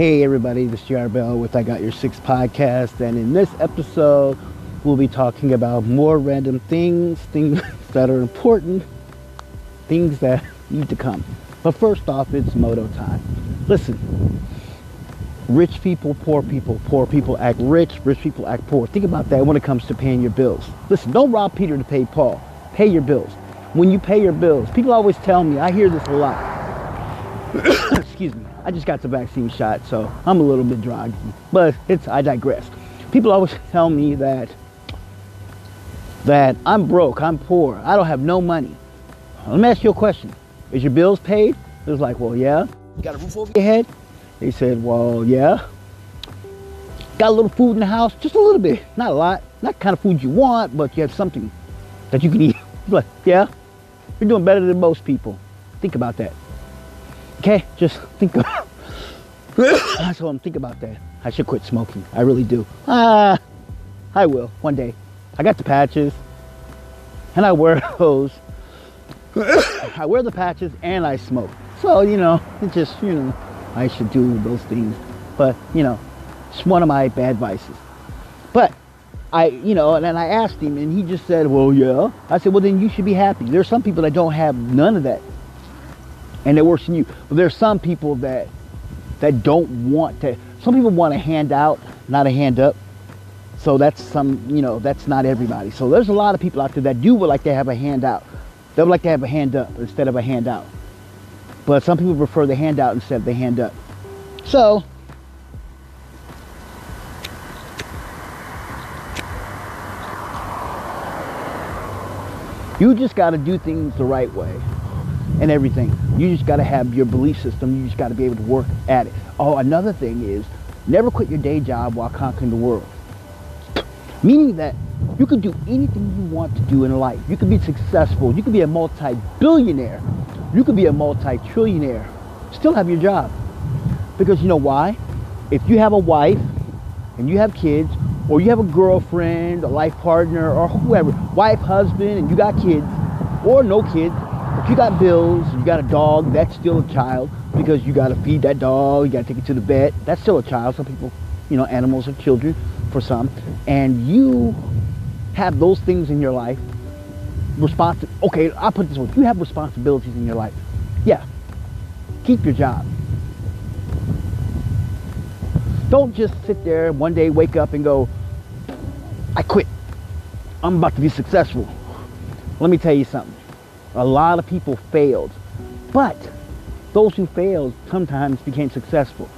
Hey everybody, this is JR Bell with I Got Your Six podcast, and in this episode, we'll be talking about more random things, things that are important, things that need to come. But first off, it's moto time. Listen, rich people, poor people, poor people act rich, rich people act poor. Think about that when it comes to paying your bills. Listen, don't rob Peter to pay Paul. Pay your bills. When you pay your bills, people always tell me, I hear this a lot. Excuse me. I just got the vaccine shot, so I'm a little bit droggy. But it's I digress. People always tell me that that I'm broke, I'm poor, I don't have no money. Let me ask you a question. Is your bills paid? It was like, well, yeah. You got a roof over your head? They said, well, yeah. Got a little food in the house? Just a little bit, not a lot. Not the kind of food you want, but you have something that you can eat. But yeah, you're doing better than most people. Think about that. Okay, just think about. I told him think about that. I should quit smoking. I really do. Ah, I will one day. I got the patches, and I wear those. I wear the patches and I smoke. So you know, it just you know, I should do those things. But you know, it's one of my bad vices. But I, you know, and then I asked him, and he just said, "Well, yeah." I said, "Well, then you should be happy." There's some people that don't have none of that and they're worse than you. But there's some people that that don't want to. Some people want a hand out, not a hand up. So that's some, you know, that's not everybody. So there's a lot of people out there that do would like to have a hand out. They would like to have a hand up instead of a hand out. But some people prefer the hand out instead of the hand up. So you just got to do things the right way and everything. You just got to have your belief system. You just got to be able to work at it. Oh, another thing is never quit your day job while conquering the world. Meaning that you can do anything you want to do in life. You can be successful. You can be a multi-billionaire. You can be a multi-trillionaire. Still have your job. Because you know why? If you have a wife and you have kids, or you have a girlfriend, a life partner, or whoever, wife, husband, and you got kids, or no kids, you got bills, you got a dog, that's still a child because you got to feed that dog, you got to take it to the vet. That's still a child. Some people, you know, animals are children for some. And you have those things in your life. Responsi- okay, I'll put this way. You have responsibilities in your life. Yeah. Keep your job. Don't just sit there one day, wake up and go, I quit. I'm about to be successful. Let me tell you something a lot of people failed. But those who failed sometimes became successful.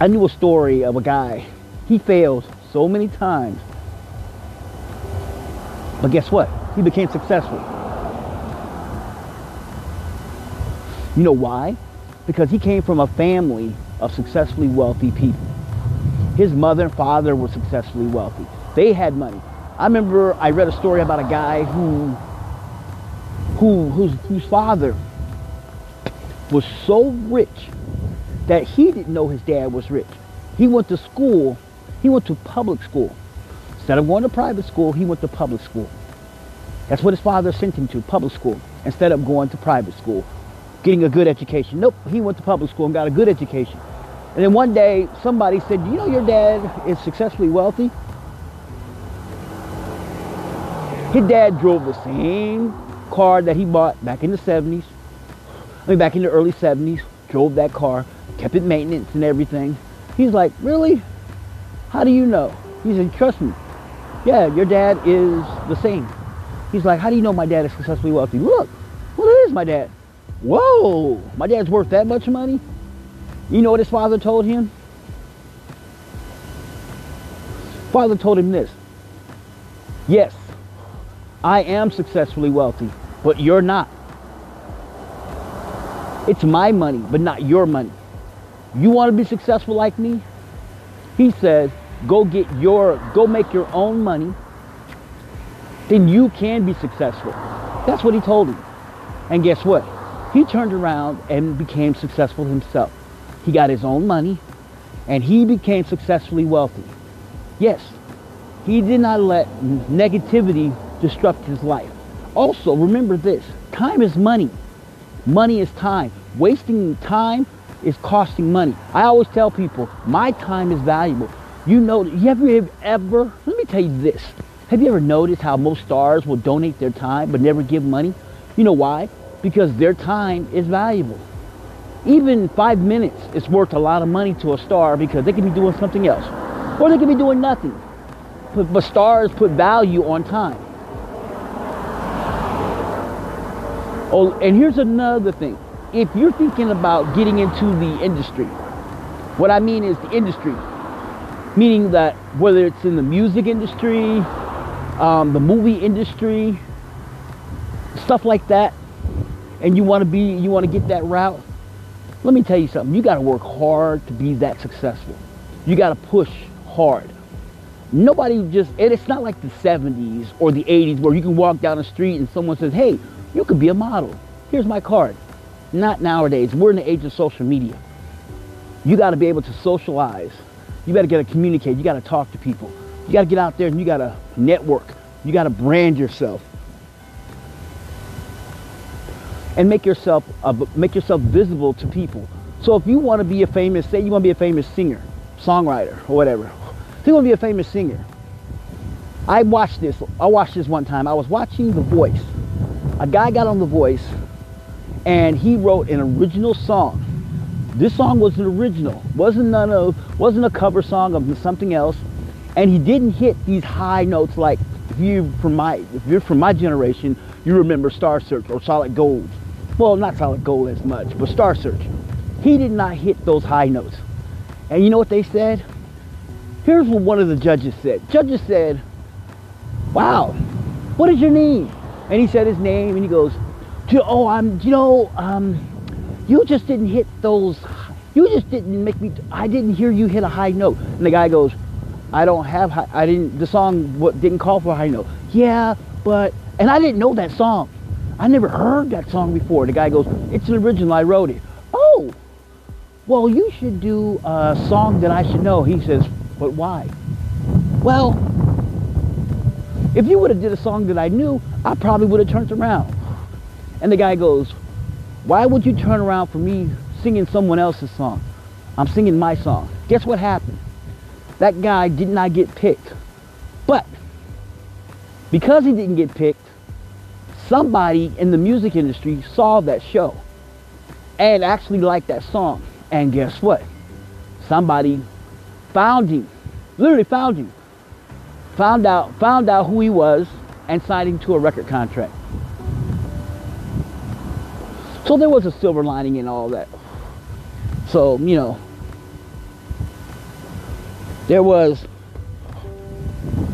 I knew a story of a guy. He failed so many times. But guess what? He became successful. You know why? Because he came from a family of successfully wealthy people. His mother and father were successfully wealthy. They had money. I remember I read a story about a guy who who, whose, whose father was so rich that he didn't know his dad was rich. He went to school, he went to public school. Instead of going to private school, he went to public school. That's what his father sent him to, public school, instead of going to private school, getting a good education. Nope, he went to public school and got a good education. And then one day, somebody said, you know your dad is successfully wealthy? His dad drove the same car that he bought back in the 70s. I mean, back in the early 70s. Drove that car, kept it maintenance and everything. He's like, really? How do you know? He said, trust me. Yeah, your dad is the same. He's like, how do you know my dad is successfully wealthy? Look, well, it is my dad. Whoa, my dad's worth that much money? You know what his father told him? Father told him this. Yes, I am successfully wealthy, but you're not. It's my money, but not your money. You want to be successful like me? He says, go get your, go make your own money. Then you can be successful. That's what he told him. And guess what? He turned around and became successful himself. He got his own money and he became successfully wealthy. Yes, he did not let negativity disrupt his life. Also, remember this time is money. Money is time. Wasting time is costing money. I always tell people, my time is valuable. You know, you ever, ever, let me tell you this. Have you ever noticed how most stars will donate their time but never give money? You know why? Because their time is valuable. Even five minutes is worth a lot of money to a star because they could be doing something else. Or they could be doing nothing. But, but stars put value on time. Oh, and here's another thing. If you're thinking about getting into the industry, what I mean is the industry, meaning that whether it's in the music industry, um, the movie industry, stuff like that, and you want to be, you want to get that route, let me tell you something. You got to work hard to be that successful. You got to push hard. Nobody just, and it's not like the 70s or the 80s where you can walk down the street and someone says, hey, you could be a model. Here's my card. Not nowadays. We're in the age of social media. You got to be able to socialize. You to get to communicate. You got to talk to people. You got to get out there and you got to network. You got to brand yourself and make yourself uh, make yourself visible to people. So if you want to be a famous, say you want to be a famous singer, songwriter, or whatever, if you want to be a famous singer, I watched this. I watched this one time. I was watching The Voice a guy got on The Voice and he wrote an original song. This song was an original, wasn't none of, wasn't a cover song of something else, and he didn't hit these high notes like if you from my if you're from my generation, you remember Star Search or Solid Gold. Well, not Solid Gold as much, but Star Search. He did not hit those high notes. And you know what they said? Here's what one of the judges said. Judges said, "Wow, what is your name?" And he said his name and he goes, oh, I'm, you know, um, you just didn't hit those, you just didn't make me, I didn't hear you hit a high note. And the guy goes, I don't have, high, I didn't, the song what, didn't call for a high note. Yeah, but, and I didn't know that song. I never heard that song before. The guy goes, it's an original, I wrote it. Oh, well, you should do a song that I should know. He says, but why? Well, if you would have did a song that I knew, I probably would have turned around. And the guy goes, why would you turn around for me singing someone else's song? I'm singing my song. Guess what happened? That guy did not get picked. But because he didn't get picked, somebody in the music industry saw that show and actually liked that song. And guess what? Somebody found him, literally found him, found out, found out who he was, and signed him to a record contract. So there was a silver lining in all that. So, you know, there was,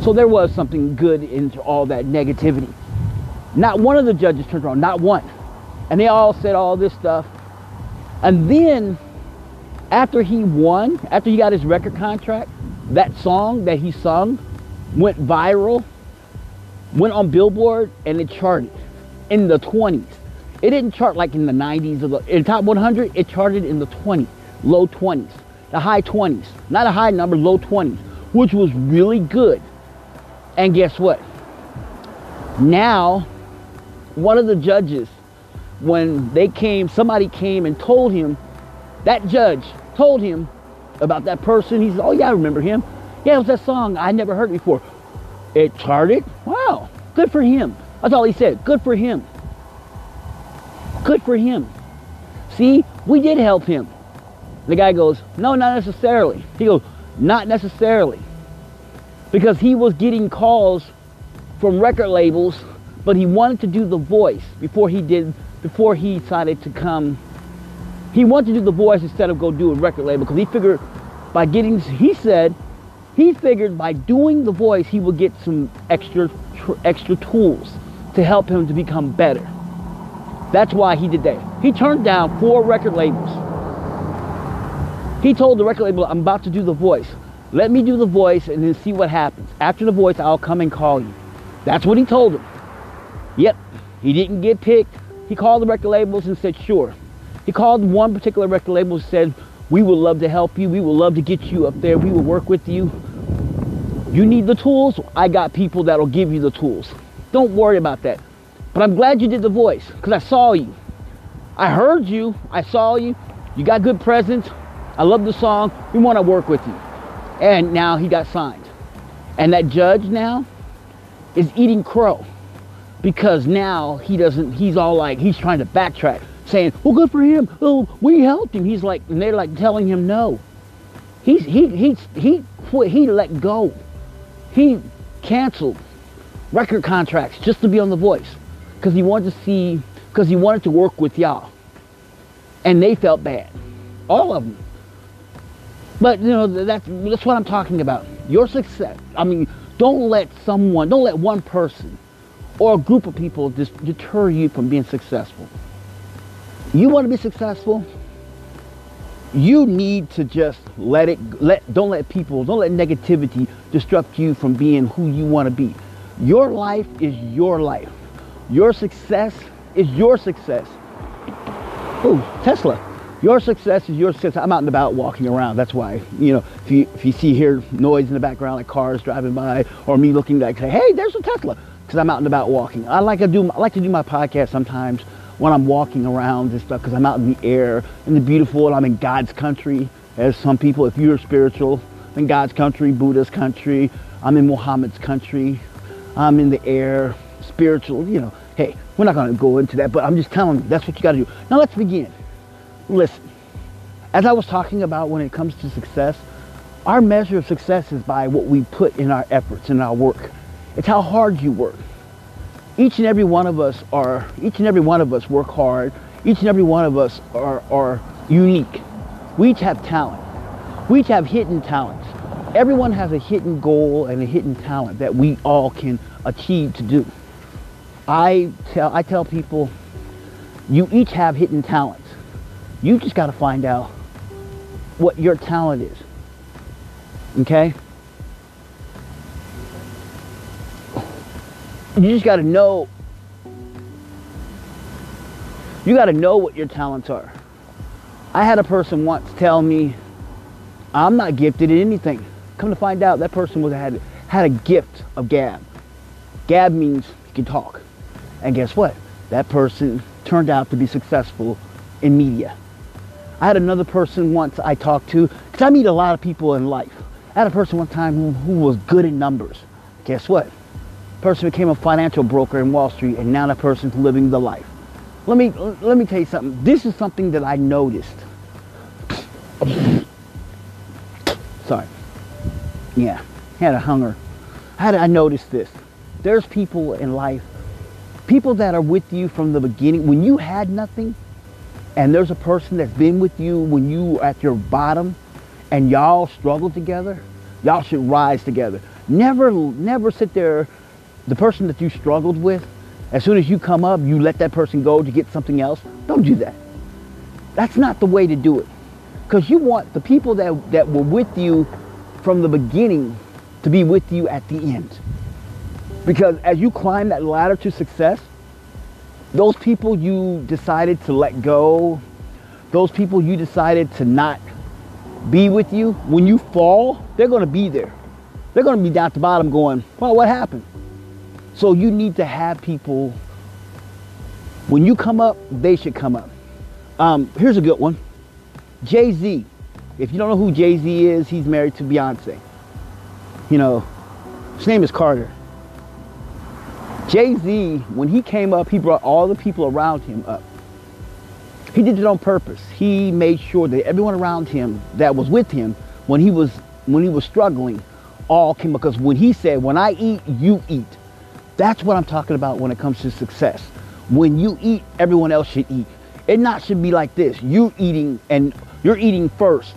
so there was something good into all that negativity. Not one of the judges turned around, not one. And they all said all this stuff. And then, after he won, after he got his record contract, that song that he sung went viral went on Billboard and it charted in the 20s. It didn't chart like in the 90s or the in top 100. It charted in the 20s, low 20s, the high 20s, not a high number, low 20s, which was really good. And guess what? Now, one of the judges, when they came, somebody came and told him, that judge told him about that person. He said, "Oh yeah, I remember him. Yeah, it was that song I never heard before. It charted. Wow, good for him. That's all he said. Good for him. Good for him. See, we did help him. The guy goes, no, not necessarily. He goes, not necessarily. Because he was getting calls from record labels, but he wanted to do the voice before he did, before he decided to come. He wanted to do the voice instead of go do a record label because he figured by getting, he said, he figured by doing the voice, he would get some extra, extra tools to help him to become better. That's why he did that. He turned down four record labels. He told the record label, I'm about to do the voice. Let me do the voice and then see what happens. After the voice, I'll come and call you. That's what he told him. Yep, he didn't get picked. He called the record labels and said, sure. He called one particular record label and said, we would love to help you. We would love to get you up there. We will work with you. You need the tools? I got people that'll give you the tools. Don't worry about that. But I'm glad you did the voice because I saw you. I heard you. I saw you. You got good presence. I love the song. We want to work with you. And now he got signed. And that judge now is eating crow because now he doesn't, he's all like, he's trying to backtrack, saying, well, good for him. Oh, we helped him. He's like, and they're like telling him no. He's, he, he, he he let go. He canceled record contracts just to be on The Voice because he wanted to see, because he wanted to work with y'all. And they felt bad. All of them. But, you know, that's, that's what I'm talking about. Your success. I mean, don't let someone, don't let one person or a group of people just deter you from being successful. You want to be successful? You need to just let it, let, don't let people, don't let negativity disrupt you from being who you want to be. Your life is your life. Your success is your success. Ooh, Tesla. Your success is your success. I'm out and about walking around. That's why, you know, if you, if you see here noise in the background, like cars driving by, or me looking like, hey, there's a Tesla, because I'm out and about walking. I like to do, I like to do my podcast sometimes when I'm walking around and stuff, because I'm out in the air, in the beautiful, and I'm in God's country. As some people, if you're spiritual, in God's country, Buddha's country, I'm in Muhammad's country, I'm in the air, spiritual, you know. Hey, we're not going to go into that, but I'm just telling you, that's what you got to do. Now let's begin. Listen, as I was talking about when it comes to success, our measure of success is by what we put in our efforts, in our work. It's how hard you work. Each and every one of us are, each and every one of us work hard. Each and every one of us are, are unique. We each have talent. We each have hidden talents. Everyone has a hidden goal and a hidden talent that we all can achieve to do. I tell, I tell people, you each have hidden talents. You just got to find out what your talent is. Okay? You just got to know. You got to know what your talents are. I had a person once tell me, I'm not gifted in anything. Come to find out, that person was had, had a gift of gab. Gab means you can talk. And guess what? That person turned out to be successful in media. I had another person once I talked to, because I meet a lot of people in life. I had a person one time who, who was good in numbers. Guess what? Person became a financial broker in Wall Street, and now that person's living the life. Let me let me tell you something. This is something that I noticed. Sorry. Yeah, had a hunger. How did I notice this? There's people in life, people that are with you from the beginning. When you had nothing, and there's a person that's been with you when you were at your bottom and y'all struggle together, y'all should rise together. Never, never sit there, the person that you struggled with, as soon as you come up, you let that person go to get something else. Don't do that. That's not the way to do it. Because you want the people that, that were with you from the beginning to be with you at the end. Because as you climb that ladder to success, those people you decided to let go, those people you decided to not be with you, when you fall, they're going to be there. They're going to be down at the bottom going, well, what happened? So you need to have people, when you come up, they should come up. Um, here's a good one. Jay-Z. If you don't know who Jay-Z is, he's married to Beyonce. You know, his name is Carter. Jay-Z, when he came up, he brought all the people around him up. He did it on purpose. He made sure that everyone around him that was with him when he was when he was struggling all came because when he said, "When I eat, you eat." That's what I'm talking about when it comes to success. When you eat, everyone else should eat. It not should be like this. You eating and you're eating first,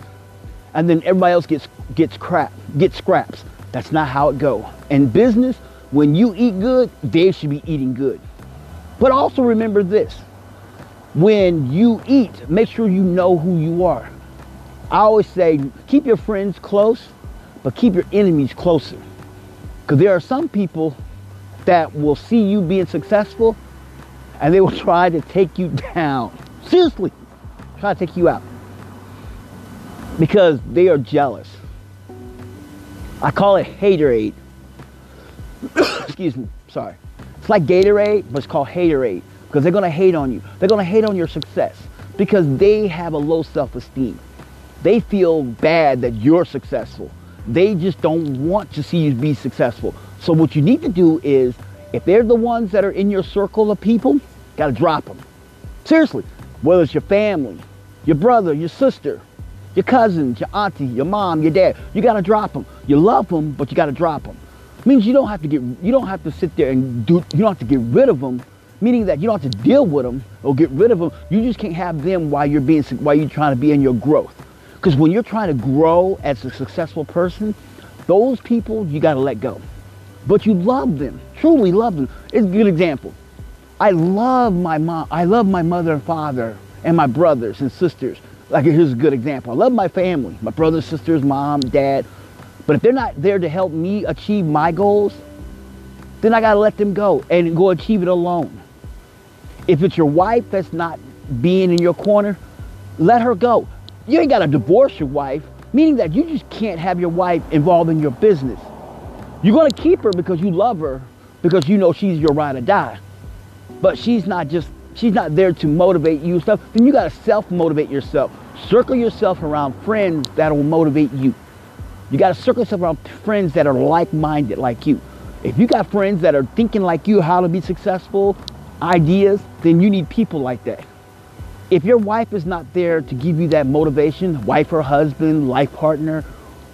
and then everybody else gets gets crap, gets scraps. That's not how it go. In business, when you eat good, they should be eating good. But also remember this. When you eat, make sure you know who you are. I always say, keep your friends close, but keep your enemies closer. Because there are some people that will see you being successful and they will try to take you down. Seriously, try to take you out. Because they are jealous. I call it haterade. Excuse me, sorry. It's like Gatorade, but it's called haterade because they're to hate on you. They're to hate on your success. because they have a low self-esteem. They feel bad that you're successful. They just don't want to see you be successful. So what you need to do is, if they're the ones that are in your circle of people, gotta drop them. Seriously, whether it's your family, your brother, your sister, your cousins, your auntie, your mom, your dad, you gotta drop them. You love them, but you gotta drop them. It Means you don't have to get, you don't have to sit there and do, you don't have to get rid of them. Meaning that you don't have to deal with them or get rid of them. You just can't have them while you're being, while you're trying to be in your growth. Because when you're trying to grow as a successful person, those people you got to let go. But you love them, truly love them. It's a good example. I love my mom. I love my mother and father and my brothers and sisters. Like here's a good example. I love my family, my brothers, sisters, mom, dad. But if they're not there to help me achieve my goals, then I got to let them go and go achieve it alone. If it's your wife that's not being in your corner, let her go. You ain't got to divorce your wife, meaning that you just can't have your wife involved in your business. You're to keep her because you love her, because you know she's your ride or die. But she's not just, she's not there to motivate you stuff. Then you got to self-motivate yourself. Circle yourself around friends that will motivate you. You got to circle yourself around friends that are like-minded like you. If you got friends that are thinking like you, how to be successful, ideas, then you need people like that if your wife is not there to give you that motivation, wife or husband, life partner,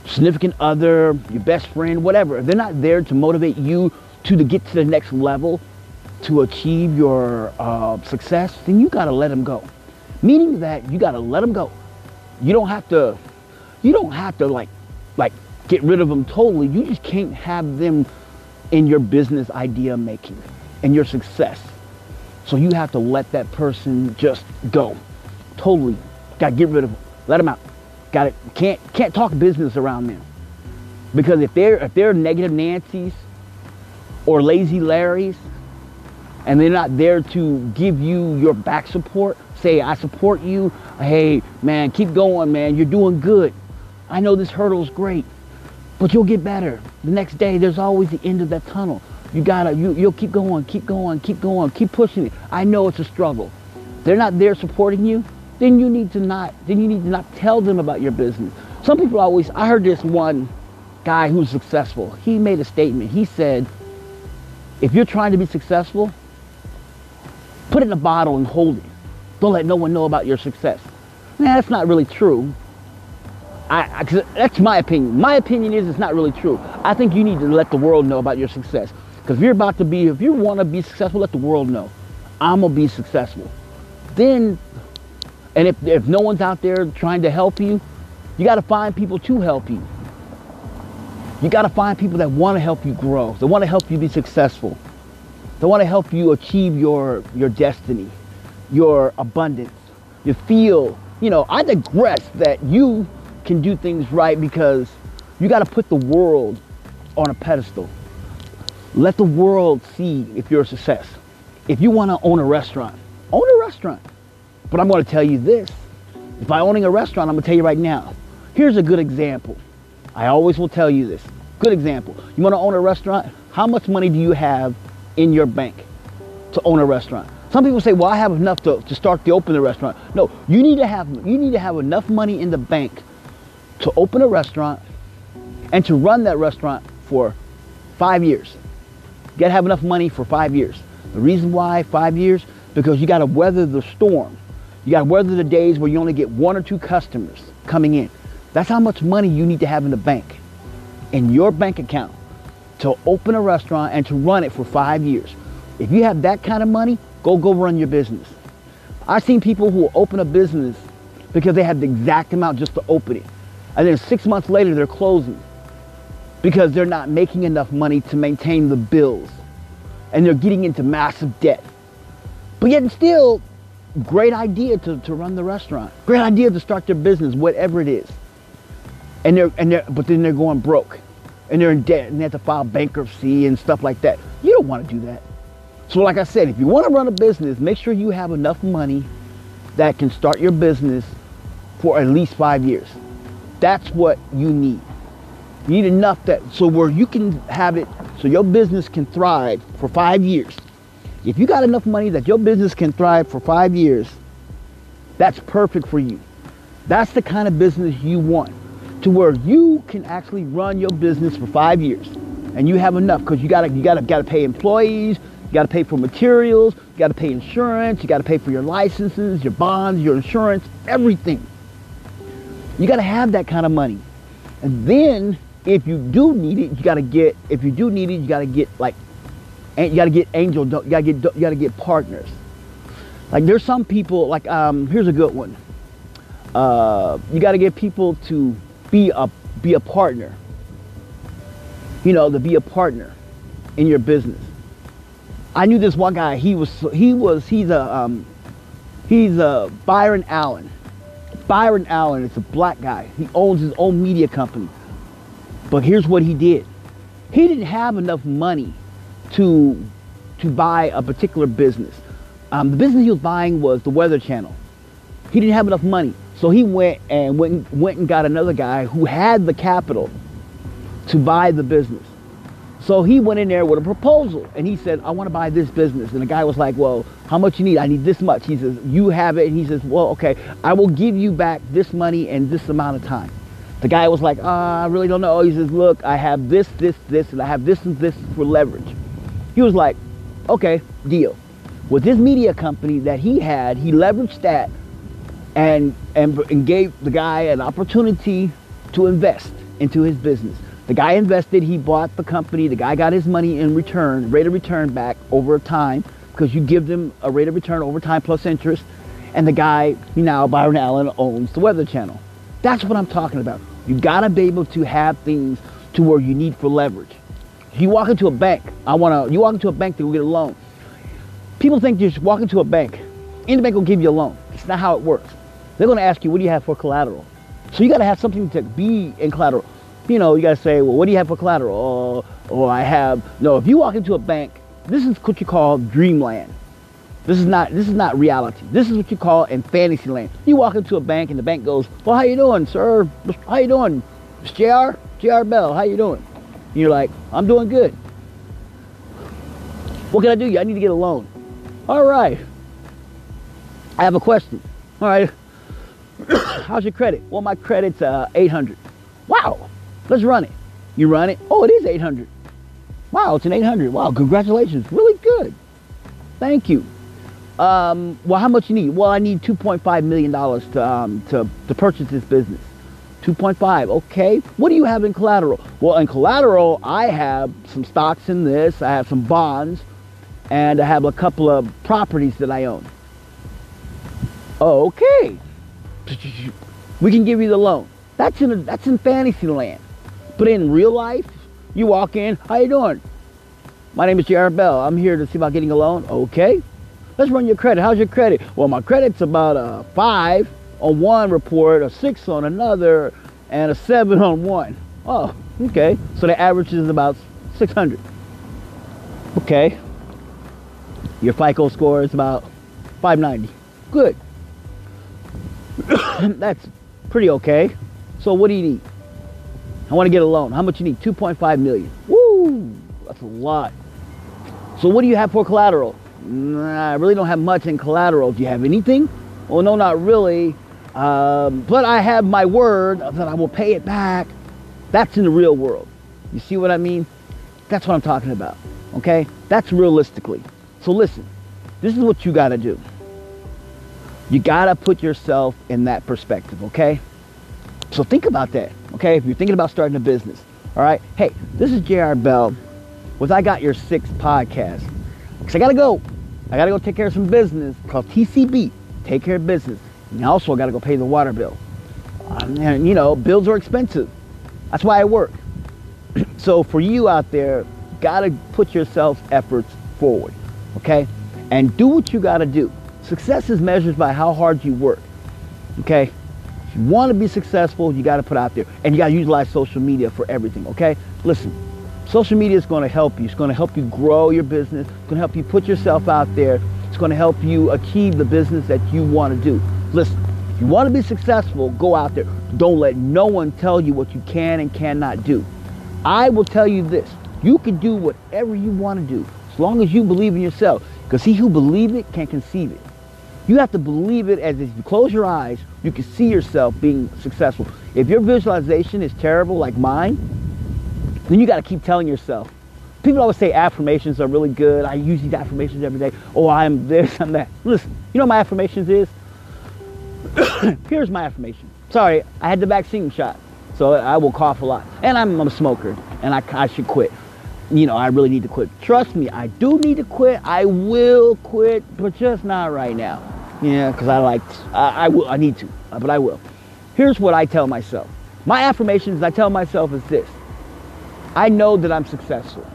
significant other, your best friend, whatever, if they're not there to motivate you to, get to the next level, to achieve your uh, success, then you gotta let them go. Meaning that you gotta let them go. You don't have to, you don't have to like, like get rid of them totally. You just can't have them in your business idea making and your success. So you have to let that person just go. Totally. Got to get rid of them. Let them out. Got it. Can't can't talk business around them. Because if they're if they're negative Nancy's or lazy Larry's and they're not there to give you your back support, say I support you. Hey, man, keep going, man. You're doing good. I know this hurdle's great, but you'll get better. The next day, there's always the end of that tunnel. You gotta, you, you'll keep going, keep going, keep going, keep pushing it. I know it's a struggle. They're not there supporting you, then you need to not, then you need to not tell them about your business. Some people always, I heard this one guy who's successful. He made a statement. He said, if you're trying to be successful, put it in a bottle and hold it. Don't let no one know about your success. Man, that's not really true. I, I, that's my opinion. My opinion is it's not really true. I think you need to let the world know about your success. Because if you're about to be, if you want to be successful, let the world know. I'm to be successful. Then, and if, if no one's out there trying to help you, you got to find people to help you. You got to find people that want to help you grow. They want to help you be successful. They want to help you achieve your, your destiny, your abundance. You feel, you know, I digress that you can do things right because you got to put the world on a pedestal. Let the world see if you're a success. If you want to own a restaurant, own a restaurant. But I'm going to tell you this. If by owning a restaurant, I'm going to tell you right now. Here's a good example. I always will tell you this. Good example. You want to own a restaurant? How much money do you have in your bank to own a restaurant? Some people say, well, I have enough to, to start to open the restaurant. No, you need to have you need to have enough money in the bank to open a restaurant and to run that restaurant for five years. You gotta have enough money for five years. The reason why five years, because you gotta weather the storm. You gotta weather the days where you only get one or two customers coming in. That's how much money you need to have in the bank, in your bank account, to open a restaurant and to run it for five years. If you have that kind of money, go go run your business. I've seen people who open a business because they have the exact amount just to open it. And then six months later, they're closing because they're not making enough money to maintain the bills and they're getting into massive debt. But yet still, great idea to, to run the restaurant. Great idea to start their business, whatever it is. And they're, and they're, but then they're going broke and they're in debt and they have to file bankruptcy and stuff like that. You don't want to do that. So like I said, if you want to run a business, make sure you have enough money that can start your business for at least five years. That's what you need. You need enough that so where you can have it so your business can thrive for five years. If you got enough money that your business can thrive for five years, That's perfect for you. That's the kind of business you want to where you can actually run your business for five years and you have enough because you gotta you gotta gotta pay employees, you gotta pay for materials, you gotta pay insurance, you gotta pay for your licenses, your bonds, your insurance, everything. You gotta have that kind of money. And then if you do need it, you gotta get if you do need it, you gotta get like and you gotta get angel you gotta get you gotta get partners. Like there's some people like um here's a good one. Uh, you got to get people to be a be a partner. You know, to be a partner in your business. I knew this one guy. He was he was he's a um, he's a Byron Allen. Byron Allen is a black guy. He owns his own media company. But here's what he did. He didn't have enough money to to buy a particular business. Um, the business he was buying was the Weather Channel. He didn't have enough money. So he went and went, went and got another guy who had the capital to buy the business. So he went in there with a proposal and he said, I want to buy this business. And the guy was like, well, how much you need? I need this much. He says, you have it. And he says, well, okay, I will give you back this money and this amount of time. The guy was like, uh, I really don't know. He says, look, I have this, this, this, and I have this and this for leverage. He was like, okay, deal. With this media company that he had, he leveraged that and, and, and gave the guy an opportunity to invest into his business. The guy invested, he bought the company, the guy got his money in return, rate of return back over time, because you give them a rate of return over time plus interest, and the guy, you now, Byron Allen, owns the Weather Channel. That's what I'm talking about. You gotta be able to have things to where you need for leverage. You walk into a bank, I wanna, you walk into a bank to get a loan. People think you just walk into a bank, the bank will give you a loan. It's not how it works. They're going to ask you, what do you have for collateral? So you got to have something to be in collateral. You know, you got to say, well, what do you have for collateral? Or, or I have, no, if you walk into a bank, this is what you call dreamland. This is not this is not reality. This is what you call in fantasy land. You walk into a bank and the bank goes, well, how you doing, sir? How you doing? It's JR? JR Bell, how you doing? And you're like, I'm doing good. What can I do? I need to get a loan. All right. I have a question. All right. How's your credit? Well, my credit's uh, 800. Wow, let's run it. You run it. Oh, it is 800. Wow, it's an 800. Wow, congratulations. Really good. Thank you. Um, well, how much you need? Well, I need 2.5 million dollars to um, to to purchase this business. 2.5. Okay. What do you have in collateral? Well, in collateral, I have some stocks in this. I have some bonds, and I have a couple of properties that I own. Okay we can give you the loan. That's in a, that's in fantasy land. But in real life, you walk in, how you doing? My name is J.R. Bell. I'm here to see about getting a loan. Okay. Let's run your credit. How's your credit? Well, my credit's about a five on one report, a six on another, and a seven on one. Oh, okay. So the average is about 600. Okay. Your FICO score is about 590. Good. That's pretty okay. So what do you need? I want to get a loan. How much you need? 2.5 million. Woo! That's a lot. So what do you have for collateral? Nah, I really don't have much in collateral. Do you have anything? Well, no, not really. Um, but I have my word that I will pay it back. That's in the real world. You see what I mean? That's what I'm talking about. Okay? That's realistically. So listen, this is what you got to do. You gotta put yourself in that perspective, okay? So think about that, okay? If you're thinking about starting a business, all right? Hey, this is JR Bell with I Got Your Six podcast. Because I gotta go. I gotta go take care of some business called TCB, take care of business. And also I gotta go pay the water bill. Um, and you know, bills are expensive. That's why I work. so for you out there, gotta put yourself efforts forward, okay? And do what you gotta do. Success is measured by how hard you work. Okay? If you want to be successful, you got to put out there. And you got to utilize social media for everything. Okay? Listen, social media is going to help you. It's going to help you grow your business. It's going to help you put yourself out there. It's going to help you achieve the business that you want to do. Listen, if you want to be successful, go out there. Don't let no one tell you what you can and cannot do. I will tell you this. You can do whatever you want to do as long as you believe in yourself. Because he who believes it can conceive it. You have to believe it as if you close your eyes, you can see yourself being successful. If your visualization is terrible like mine, then you got to keep telling yourself. People always say affirmations are really good. I use these affirmations every day. Oh, I'm this, I'm that. Listen, you know what my affirmations is? Here's my affirmation. Sorry, I had the vaccine shot, so I will cough a lot. And I'm, a smoker, and I, I should quit. You know, I really need to quit. Trust me, I do need to quit. I will quit, but just not right now. Yeah, because I like, I, I will, I need to, uh, but I will. Here's what I tell myself. My affirmations I tell myself is this. I know that I'm successful.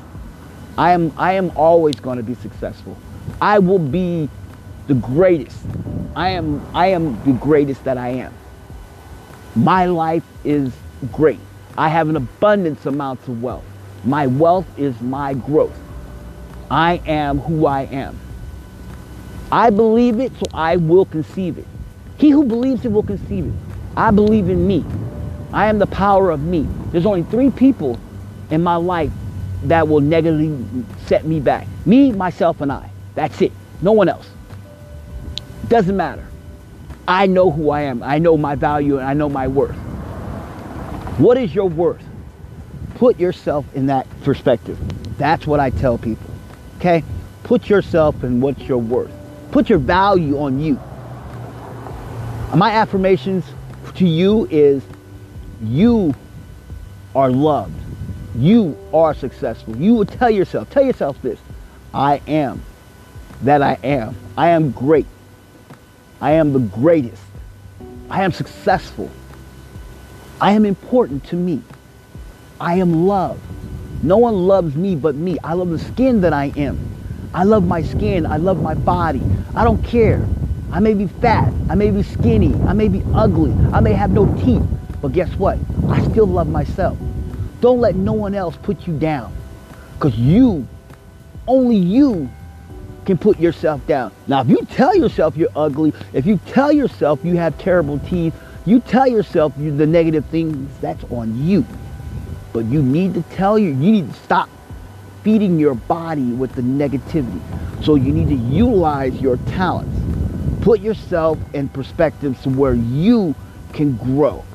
I am, I am always going to be successful. I will be the greatest. I am, I am the greatest that I am. My life is great. I have an abundance amounts of wealth. My wealth is my growth. I am who I am. I believe it, so I will conceive it. He who believes it will conceive it. I believe in me. I am the power of me. There's only three people in my life that will negatively set me back. Me, myself, and I. That's it. No one else. Doesn't matter. I know who I am. I know my value and I know my worth. What is your worth? Put yourself in that perspective. That's what I tell people. Okay? Put yourself in what's your worth. Put your value on you. My affirmations to you is you are loved. You are successful. You will tell yourself, tell yourself this I am that I am. I am great. I am the greatest. I am successful. I am important to me. I am loved. No one loves me but me. I love the skin that I am. I love my skin. I love my body. I don't care. I may be fat. I may be skinny. I may be ugly. I may have no teeth. But guess what? I still love myself. Don't let no one else put you down. Because you, only you, can put yourself down. Now, if you tell yourself you're ugly, if you tell yourself you have terrible teeth, you tell yourself you, the negative things, that's on you. But you need to tell you, you need to stop feeding your body with the negativity. So you need to utilize your talents. Put yourself in perspective to where you can grow.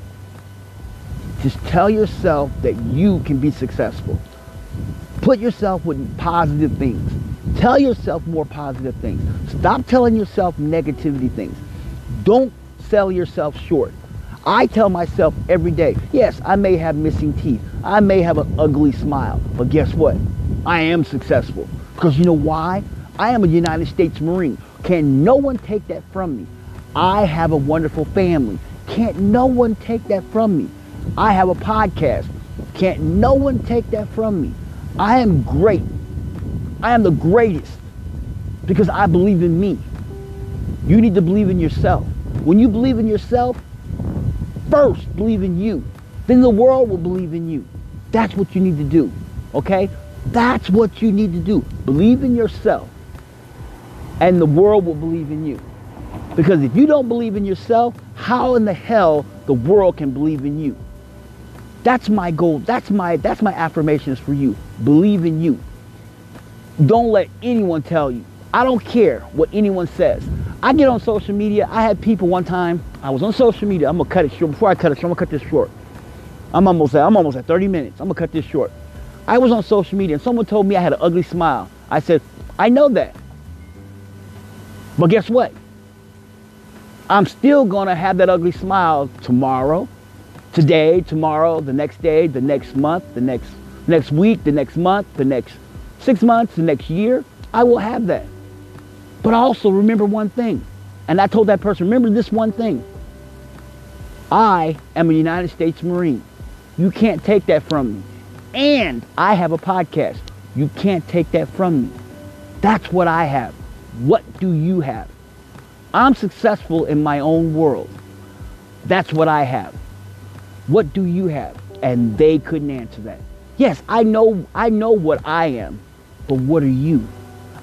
Just tell yourself that you can be successful. Put yourself with positive things. Tell yourself more positive things. Stop telling yourself negativity things. Don't sell yourself short. I tell myself every day, yes, I may have missing teeth. I may have an ugly smile. But guess what? I am successful. Because you know why? I am a United States Marine. Can no one take that from me? I have a wonderful family. Can't no one take that from me? I have a podcast. Can't no one take that from me? I am great. I am the greatest because I believe in me. You need to believe in yourself. When you believe in yourself, first believe in you. Then the world will believe in you. That's what you need to do. Okay? That's what you need to do. Believe in yourself. And the world will believe in you. Because if you don't believe in yourself, how in the hell the world can believe in you? That's my goal. That's my that's my affirmations for you. Believe in you. Don't let anyone tell you. I don't care what anyone says. I get on social media. I had people one time. I was on social media. I'm gonna cut it short. Before I cut it short, I'm gonna cut this short. I'm almost at I'm almost at 30 minutes. I'm gonna cut this short. I was on social media and someone told me I had an ugly smile. I said, I know that. But guess what? I'm still gonna have that ugly smile tomorrow, today, tomorrow, the next day, the next month, the next next week, the next month, the next six months, the next year, I will have that. But also remember one thing. And I told that person, remember this one thing. I am a United States Marine. You can't take that from me. And I have a podcast. You can't take that from me. That's what I have. What do you have? I'm successful in my own world. That's what I have. What do you have? And they couldn't answer that. Yes, I know I know what I am. But what are you?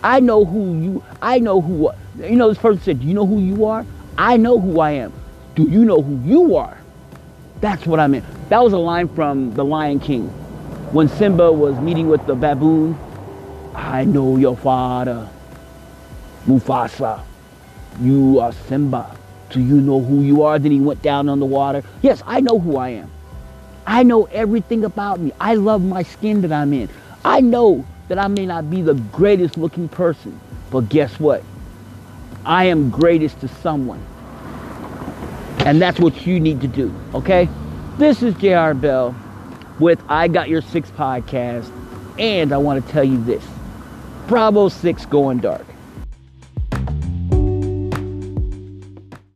I know who you, I know who, you know, this person said, do you know who you are? I know who I am. Do you know who you are? That's what I meant. That was a line from The Lion King. When Simba was meeting with the baboon, I know your father, Mufasa. You are Simba. Do you know who you are? Then he went down on the water. Yes, I know who I am. I know everything about me. I love my skin that I'm in. I know that I may not be the greatest looking person, but guess what? I am greatest to someone. And that's what you need to do, okay? This is JR Bell with I Got Your Six podcast. And I want to tell you this Bravo 6 going dark.